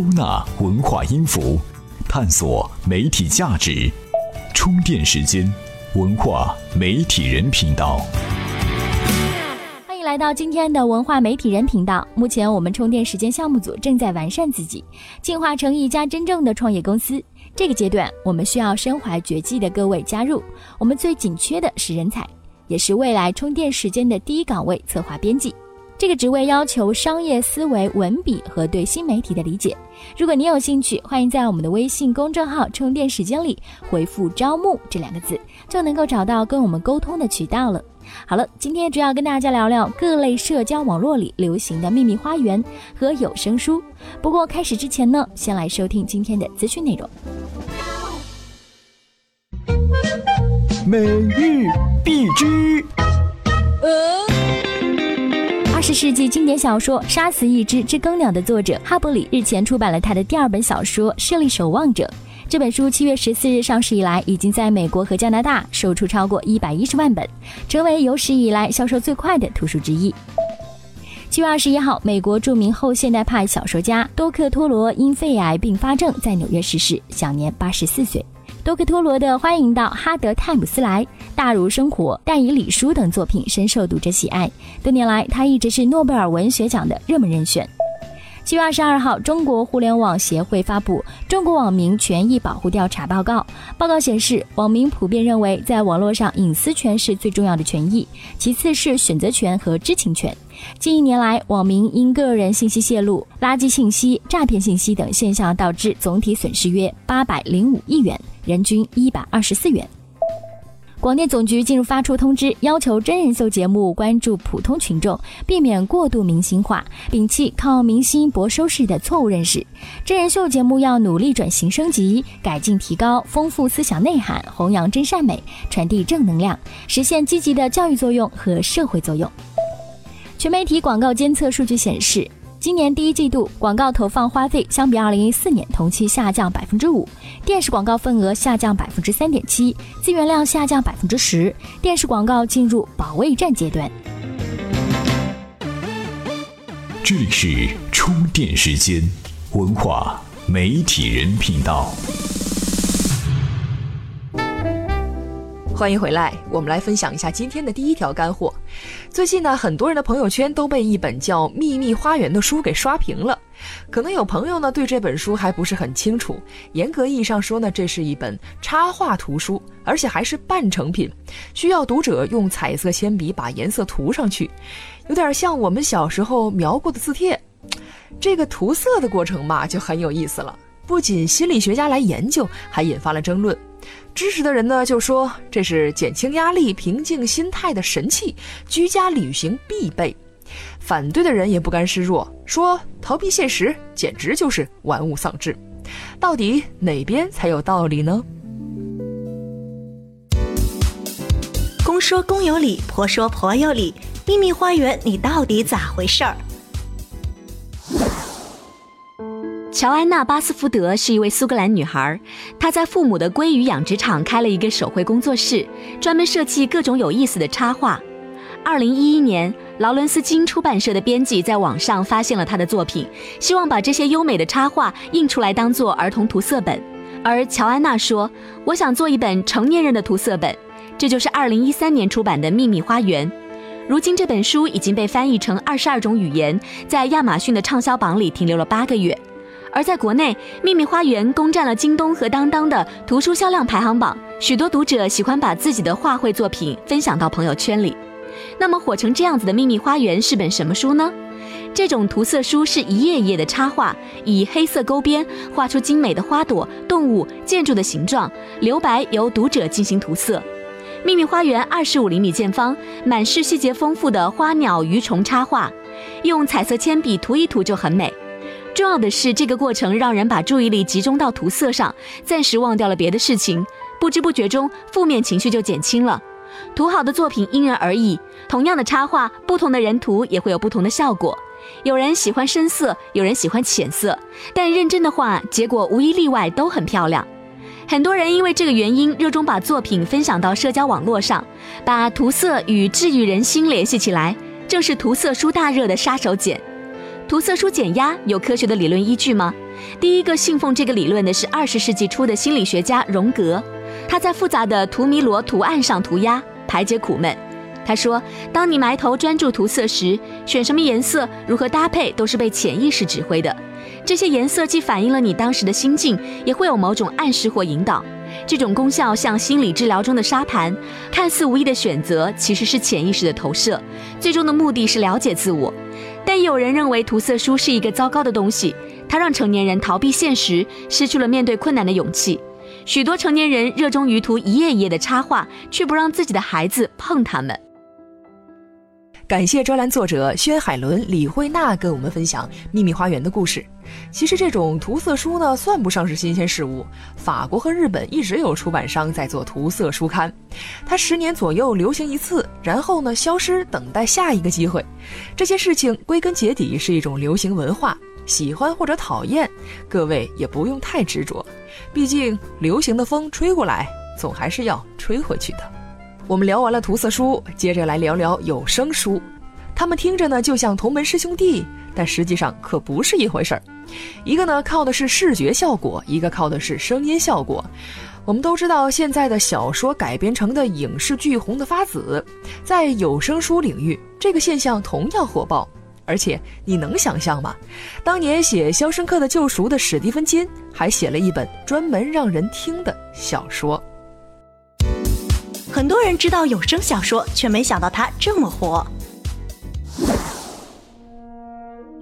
收纳文化音符，探索媒体价值。充电时间，文化媒体人频道。欢迎来到今天的文化媒体人频道。目前，我们充电时间项目组正在完善自己，进化成一家真正的创业公司。这个阶段，我们需要身怀绝技的各位加入。我们最紧缺的是人才，也是未来充电时间的第一岗位——策划编辑。这个职位要求商业思维、文笔和对新媒体的理解。如果你有兴趣，欢迎在我们的微信公众号“充电时间”里回复“招募”这两个字，就能够找到跟我们沟通的渠道了。好了，今天主要跟大家聊聊各类社交网络里流行的秘密花园和有声书。不过开始之前呢，先来收听今天的资讯内容。每日必知。二十世纪经典小说《杀死一只知更鸟》的作者哈伯里日前出版了他的第二本小说《胜利守望者》。这本书七月十四日上市以来，已经在美国和加拿大售出超过一百一十万本，成为有史以来销售最快的图书之一。七月二十一号，美国著名后现代派小说家多克托罗因肺癌并发症在纽约逝世，享年八十四岁。多克托罗的《欢迎到哈德泰姆斯来》《大如生活》《但以礼书》等作品深受读者喜爱。多年来，他一直是诺贝尔文学奖的热门人选。七月二十二号，中国互联网协会发布《中国网民权益保护调查报告》。报告显示，网民普遍认为，在网络上，隐私权是最重要的权益，其次是选择权和知情权。近一年来，网民因个人信息泄露、垃圾信息、诈骗信息等现象，导致总体损失约八百零五亿元。人均一百二十四元。广电总局近日发出通知，要求真人秀节目关注普通群众，避免过度明星化，摒弃靠明星博收视的错误认识。真人秀节目要努力转型升级、改进提高，丰富思想内涵，弘扬真善美，传递正能量，实现积极的教育作用和社会作用。全媒体广告监测数据显示。今年第一季度广告投放花费相比二零一四年同期下降百分之五，电视广告份额下降百分之三点七，资源量下降百分之十，电视广告进入保卫战阶段。这里是充电时间，文化媒体人频道。欢迎回来，我们来分享一下今天的第一条干货。最近呢，很多人的朋友圈都被一本叫《秘密花园》的书给刷屏了。可能有朋友呢对这本书还不是很清楚。严格意义上说呢，这是一本插画图书，而且还是半成品，需要读者用彩色铅笔把颜色涂上去，有点像我们小时候描过的字帖。这个涂色的过程嘛，就很有意思了。不仅心理学家来研究，还引发了争论。支持的人呢，就说这是减轻压力、平静心态的神器，居家旅行必备；反对的人也不甘示弱，说逃避现实简直就是玩物丧志。到底哪边才有道理呢？公说公有理，婆说婆有理。秘密花园，你到底咋回事儿？乔安娜·巴斯福德是一位苏格兰女孩，她在父母的鲑鱼养殖场开了一个手绘工作室，专门设计各种有意思的插画。二零一一年，劳伦斯金出版社的编辑在网上发现了她的作品，希望把这些优美的插画印出来当做儿童涂色本。而乔安娜说：“我想做一本成年人的涂色本。”这就是二零一三年出版的《秘密花园》。如今这本书已经被翻译成二十二种语言，在亚马逊的畅销榜里停留了八个月。而在国内，《秘密花园》攻占了京东和当当的图书销量排行榜，许多读者喜欢把自己的画绘作品分享到朋友圈里。那么，火成这样子的《秘密花园》是本什么书呢？这种涂色书是一页一页的插画，以黑色勾边画出精美的花朵、动物、建筑的形状，留白由读者进行涂色。《秘密花园》二十五厘米见方，满是细节丰富的花鸟鱼虫插画，用彩色铅笔涂一涂就很美。重要的是，这个过程让人把注意力集中到涂色上，暂时忘掉了别的事情，不知不觉中负面情绪就减轻了。涂好的作品因人而异，同样的插画，不同的人涂也会有不同的效果。有人喜欢深色，有人喜欢浅色，但认真的画，结果无一例外都很漂亮。很多人因为这个原因，热衷把作品分享到社交网络上，把涂色与治愈人心联系起来，正是涂色书大热的杀手锏。涂色书减压有科学的理论依据吗？第一个信奉这个理论的是二十世纪初的心理学家荣格，他在复杂的图弥罗图案上涂鸦，排解苦闷。他说：“当你埋头专注涂色时，选什么颜色、如何搭配，都是被潜意识指挥的。这些颜色既反映了你当时的心境，也会有某种暗示或引导。这种功效像心理治疗中的沙盘，看似无意的选择，其实是潜意识的投射。最终的目的是了解自我。但也有人认为涂色书是一个糟糕的东西，它让成年人逃避现实，失去了面对困难的勇气。许多成年人热衷于涂一页一页的插画，却不让自己的孩子碰它们。”感谢专栏作者宣海伦、李慧娜跟我们分享《秘密花园》的故事。其实这种涂色书呢，算不上是新鲜事物。法国和日本一直有出版商在做涂色书刊，它十年左右流行一次，然后呢消失，等待下一个机会。这些事情归根结底是一种流行文化，喜欢或者讨厌，各位也不用太执着。毕竟流行的风吹过来，总还是要吹回去的。我们聊完了涂色书，接着来聊聊有声书。他们听着呢就像同门师兄弟，但实际上可不是一回事儿。一个呢靠的是视觉效果，一个靠的是声音效果。我们都知道，现在的小说改编成的影视剧红得发紫，在有声书领域，这个现象同样火爆。而且你能想象吗？当年写《肖申克的救赎》的史蒂芬金，还写了一本专门让人听的小说。很多人知道有声小说，却没想到它这么火。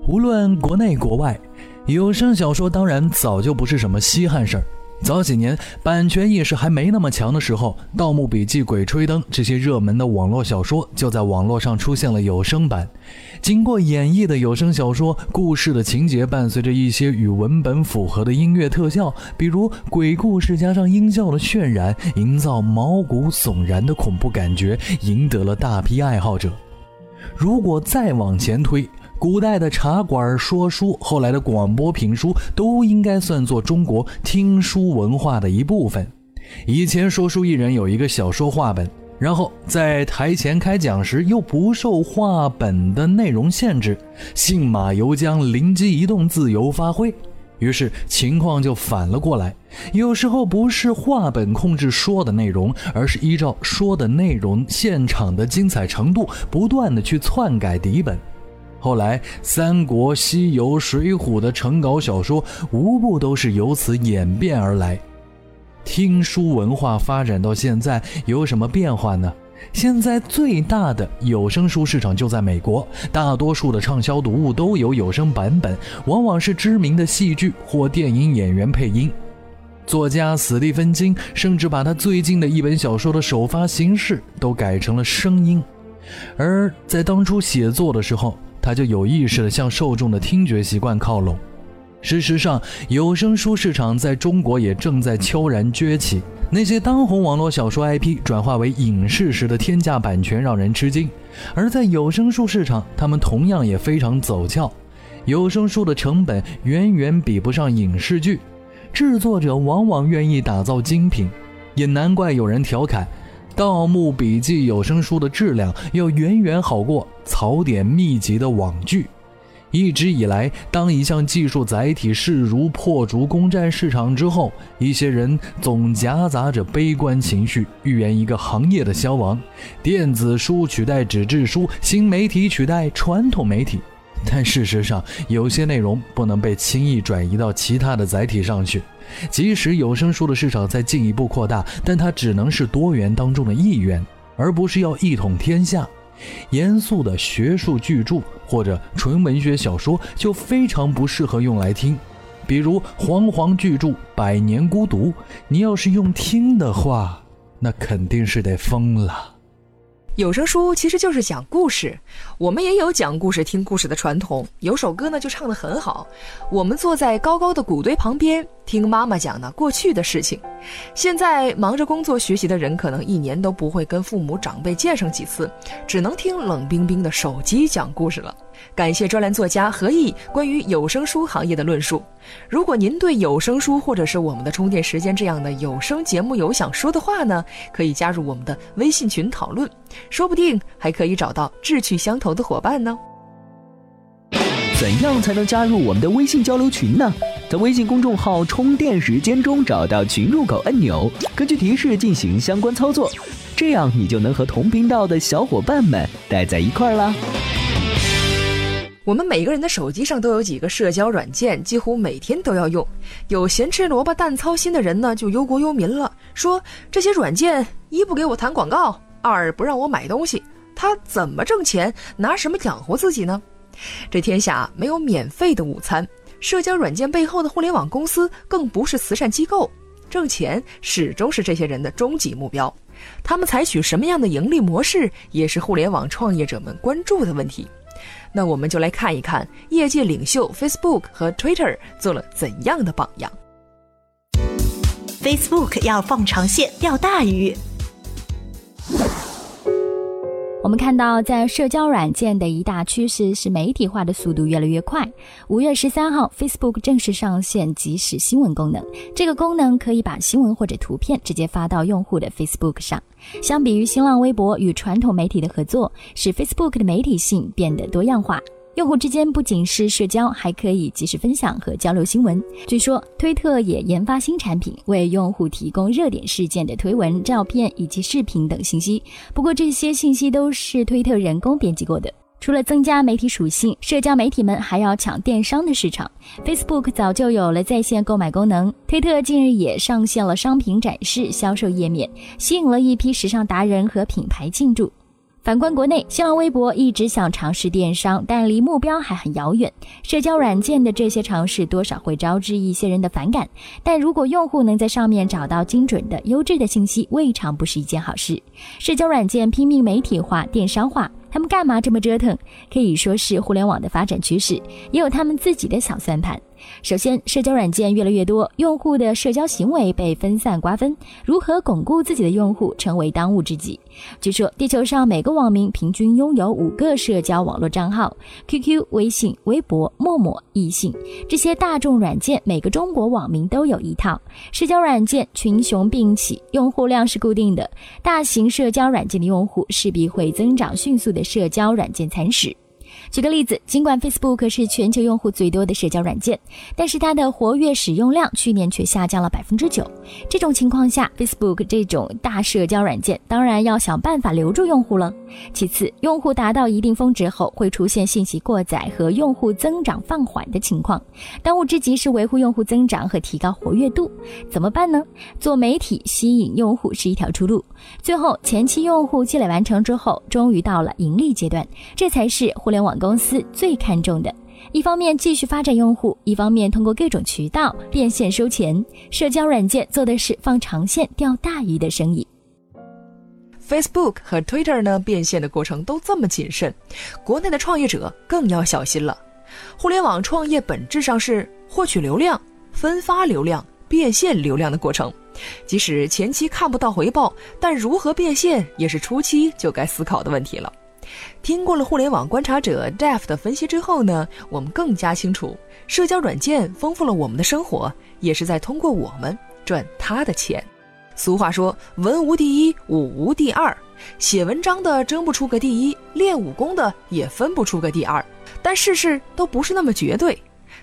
无论国内国外，有声小说当然早就不是什么稀罕事儿。早几年版权意识还没那么强的时候，《盗墓笔记》《鬼吹灯》这些热门的网络小说就在网络上出现了有声版。经过演绎的有声小说，故事的情节伴随着一些与文本符合的音乐特效，比如鬼故事加上音效的渲染，营造毛骨悚然的恐怖感觉，赢得了大批爱好者。如果再往前推，古代的茶馆说书，后来的广播评书，都应该算作中国听书文化的一部分。以前说书艺人有一个小说话本，然后在台前开讲时又不受话本的内容限制，信马由缰，灵机一动，自由发挥。于是情况就反了过来，有时候不是话本控制说的内容，而是依照说的内容现场的精彩程度，不断的去篡改底本。后来，《三国》《西游》《水浒》的成稿小说，无不都是由此演变而来。听书文化发展到现在，有什么变化呢？现在最大的有声书市场就在美国，大多数的畅销读物都有有声版本，往往是知名的戏剧或电影演员配音。作家史蒂芬金甚至把他最近的一本小说的首发形式都改成了声音，而在当初写作的时候。他就有意识地向受众的听觉习惯靠拢。事实上，有声书市场在中国也正在悄然崛起。那些当红网络小说 IP 转化为影视时的天价版权让人吃惊，而在有声书市场，他们同样也非常走俏。有声书的成本远远比不上影视剧，制作者往往愿意打造精品，也难怪有人调侃。《盗墓笔记》有声书的质量要远远好过槽点密集的网剧。一直以来，当一项技术载体势如破竹攻占市场之后，一些人总夹杂着悲观情绪，预言一个行业的消亡：电子书取代纸质书，新媒体取代传统媒体。但事实上，有些内容不能被轻易转移到其他的载体上去。即使有声书的市场在进一步扩大，但它只能是多元当中的一员，而不是要一统天下。严肃的学术巨著或者纯文学小说就非常不适合用来听，比如煌煌巨著《百年孤独》，你要是用听的话，那肯定是得疯了。有声书其实就是讲故事，我们也有讲故事、听故事的传统。有首歌呢就唱得很好，我们坐在高高的谷堆旁边，听妈妈讲呢过去的事情。现在忙着工作学习的人，可能一年都不会跟父母长辈见上几次，只能听冷冰冰的手机讲故事了。感谢专栏作家何毅关于有声书行业的论述。如果您对有声书或者是我们的充电时间这样的有声节目有想说的话呢，可以加入我们的微信群讨论，说不定还可以找到志趣相投的伙伴呢。怎样才能加入我们的微信交流群呢？在微信公众号“充电时间”中找到群入口按钮，根据提示进行相关操作，这样你就能和同频道的小伙伴们待在一块儿啦。我们每个人的手机上都有几个社交软件，几乎每天都要用。有闲吃萝卜淡操心的人呢，就忧国忧民了，说这些软件一不给我弹广告，二不让我买东西，他怎么挣钱，拿什么养活自己呢？这天下没有免费的午餐，社交软件背后的互联网公司更不是慈善机构，挣钱始终是这些人的终极目标。他们采取什么样的盈利模式，也是互联网创业者们关注的问题。那我们就来看一看业界领袖 Facebook 和 Twitter 做了怎样的榜样。Facebook 要放长线钓大鱼。我们看到，在社交软件的一大趋势是媒体化的速度越来越快。五月十三号，Facebook 正式上线即时新闻功能。这个功能可以把新闻或者图片直接发到用户的 Facebook 上。相比于新浪微博与传统媒体的合作，使 Facebook 的媒体性变得多样化。用户之间不仅是社交，还可以及时分享和交流新闻。据说，推特也研发新产品，为用户提供热点事件的推文、照片以及视频等信息。不过，这些信息都是推特人工编辑过的。除了增加媒体属性，社交媒体们还要抢电商的市场。Facebook 早就有了在线购买功能，推特近日也上线了商品展示销售页面，吸引了一批时尚达人和品牌进驻。反观国内，新浪微博一直想尝试电商，但离目标还很遥远。社交软件的这些尝试多少会招致一些人的反感，但如果用户能在上面找到精准的、优质的信息，未尝不是一件好事。社交软件拼命媒体化、电商化。他们干嘛这么折腾？可以说是互联网的发展趋势，也有他们自己的小算盘。首先，社交软件越来越多，用户的社交行为被分散瓜分，如何巩固自己的用户成为当务之急。据说，地球上每个网民平均拥有五个社交网络账号：QQ、微信、微博、陌陌、易信。这些大众软件，每个中国网民都有一套。社交软件群雄并起，用户量是固定的，大型社交软件的用户势必会增长迅速的。社交软件蚕食。举个例子，尽管 Facebook 是全球用户最多的社交软件，但是它的活跃使用量去年却下降了百分之九。这种情况下，Facebook 这种大社交软件当然要想办法留住用户了。其次，用户达到一定峰值后，会出现信息过载和用户增长放缓的情况。当务之急是维护用户增长和提高活跃度，怎么办呢？做媒体吸引用户是一条出路。最后，前期用户积累完成之后，终于到了盈利阶段，这才是互联网。公司最看重的，一方面继续发展用户，一方面通过各种渠道变现收钱。社交软件做的是放长线钓大鱼的生意。Facebook 和 Twitter 呢，变现的过程都这么谨慎，国内的创业者更要小心了。互联网创业本质上是获取流量、分发流量、变现流量的过程，即使前期看不到回报，但如何变现也是初期就该思考的问题了。听过了互联网观察者 Jeff 的分析之后呢，我们更加清楚，社交软件丰富了我们的生活，也是在通过我们赚他的钱。俗话说，文无第一，武无第二，写文章的争不出个第一，练武功的也分不出个第二。但事事都不是那么绝对，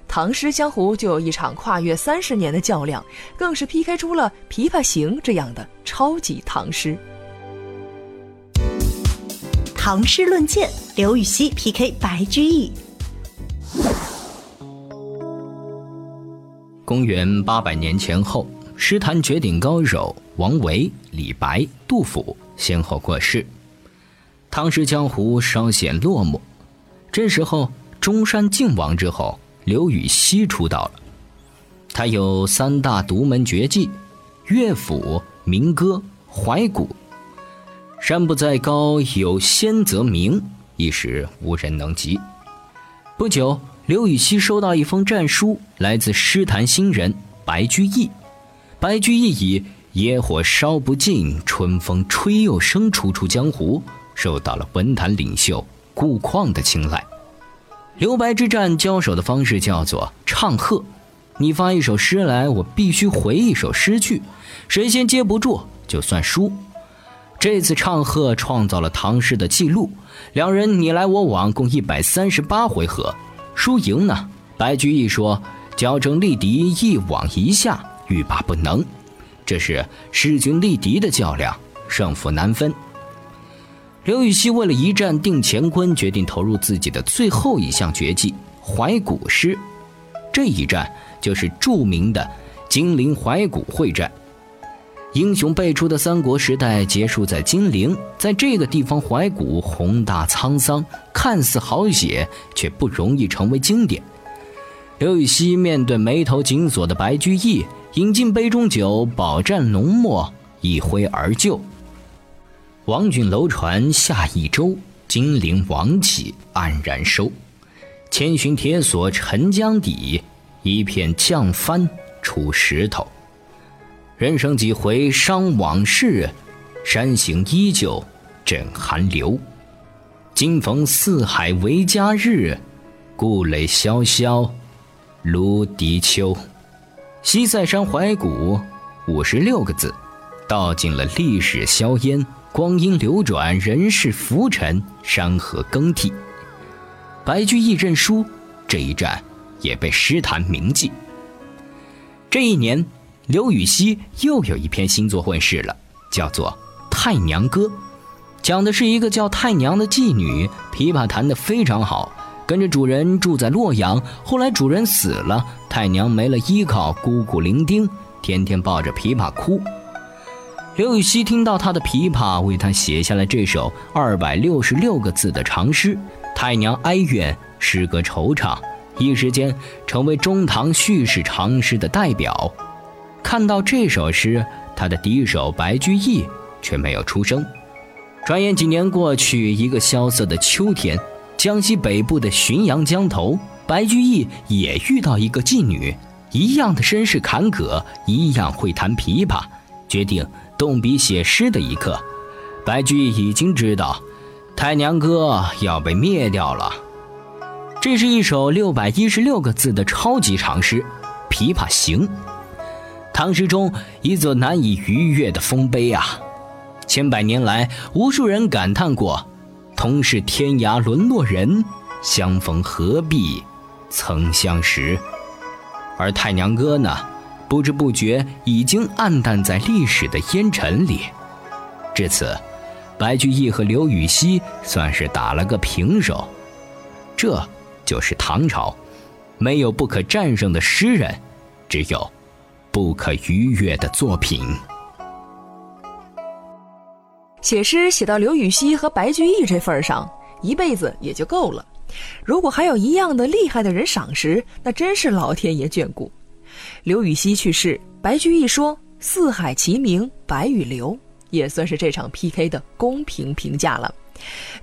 唐诗江湖就有一场跨越三十年的较量，更是 PK 出了《琵琶行》这样的超级唐诗。唐诗论剑，刘禹锡 PK 白居易。公元八百年前后，诗坛绝顶高手王维、李白、杜甫先后过世，唐诗江湖稍显落寞。这时候，中山靖王之后，刘禹锡出道了。他有三大独门绝技：乐府、民歌、怀古。山不在高，有仙则名，一时无人能及。不久，刘禹锡收到一封战书，来自诗坛新人白居易。白居易以“野火烧不尽，春风吹又生”初出江湖，受到了文坛领袖顾况的青睐。刘白之战交手的方式叫做唱和，你发一首诗来，我必须回一首诗句，谁先接不住就算输。这次唱和创造了唐诗的记录，两人你来我往，共一百三十八回合，输赢呢？白居易说：“矫正力敌，一往一下，欲罢不能。”这是势均力敌的较量，胜负难分。刘禹锡为了一战定乾坤，决定投入自己的最后一项绝技——怀古诗。这一战就是著名的金陵怀古会战。英雄辈出的三国时代结束在金陵，在这个地方怀古，宏大沧桑，看似好写，却不容易成为经典。刘禹锡面对眉头紧锁的白居易。饮尽杯中酒，饱蘸浓墨，一挥而就。王浚楼船下益州，金陵王气黯然收。千寻铁锁沉江底，一片降帆出石头。人生几回伤往事，山行依旧枕寒流。今逢四海为家日，故垒萧萧芦荻秋。西塞山怀古，五十六个字，道尽了历史硝烟、光阴流转、人世浮沉、山河更替。白居易认输，这一战也被诗坛铭记。这一年，刘禹锡又有一篇新作问世了，叫做《太娘歌》，讲的是一个叫太娘的妓女，琵琶弹得非常好。跟着主人住在洛阳，后来主人死了，太娘没了依靠，孤苦伶仃，天天抱着琵琶哭。刘禹锡听到他的琵琶，为他写下了这首二百六十六个字的长诗《太娘哀怨》，诗歌惆怅，一时间成为中唐叙事长诗的代表。看到这首诗，他的第一首白居易却没有出声。转眼几年过去，一个萧瑟的秋天。江西北部的浔阳江头，白居易也遇到一个妓女，一样的身世坎坷，一样会弹琵琶。决定动笔写诗的一刻，白居易已经知道，《太娘歌》要被灭掉了。这是一首六百一十六个字的超级长诗，《琵琶行》。唐诗中一座难以逾越的丰碑啊！千百年来，无数人感叹过。同是天涯沦落人，相逢何必曾相识。而《太娘歌》呢，不知不觉已经黯淡在历史的烟尘里。至此，白居易和刘禹锡算是打了个平手。这就是唐朝，没有不可战胜的诗人，只有不可逾越的作品。写诗写到刘禹锡和白居易这份上，一辈子也就够了。如果还有一样的厉害的人赏识，那真是老天爷眷顾。刘禹锡去世，白居易说“四海齐名，白与刘”，也算是这场 PK 的公平评价了。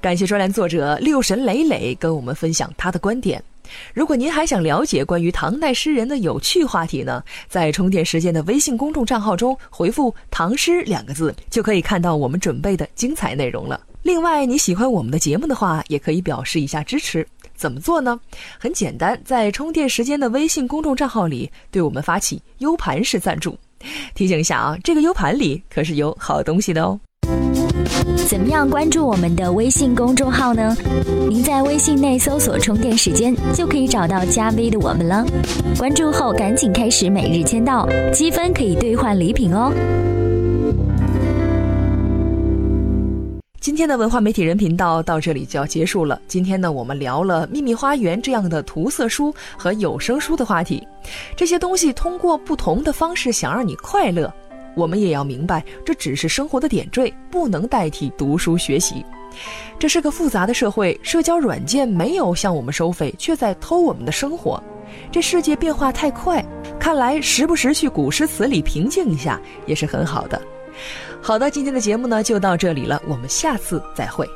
感谢专栏作者六神磊磊跟我们分享他的观点。如果您还想了解关于唐代诗人的有趣话题呢，在充电时间的微信公众账号中回复“唐诗”两个字，就可以看到我们准备的精彩内容了。另外，你喜欢我们的节目的话，也可以表示一下支持。怎么做呢？很简单，在充电时间的微信公众账号里对我们发起 U 盘式赞助。提醒一下啊，这个 U 盘里可是有好东西的哦。怎么样关注我们的微信公众号呢？您在微信内搜索“充电时间”，就可以找到加 V 的我们了。关注后赶紧开始每日签到，积分可以兑换礼品哦。今天的文化媒体人频道到这里就要结束了。今天呢，我们聊了《秘密花园》这样的涂色书和有声书的话题。这些东西通过不同的方式想让你快乐。我们也要明白，这只是生活的点缀，不能代替读书学习。这是个复杂的社会，社交软件没有向我们收费，却在偷我们的生活。这世界变化太快，看来时不时去古诗词里平静一下也是很好的。好的，今天的节目呢就到这里了，我们下次再会。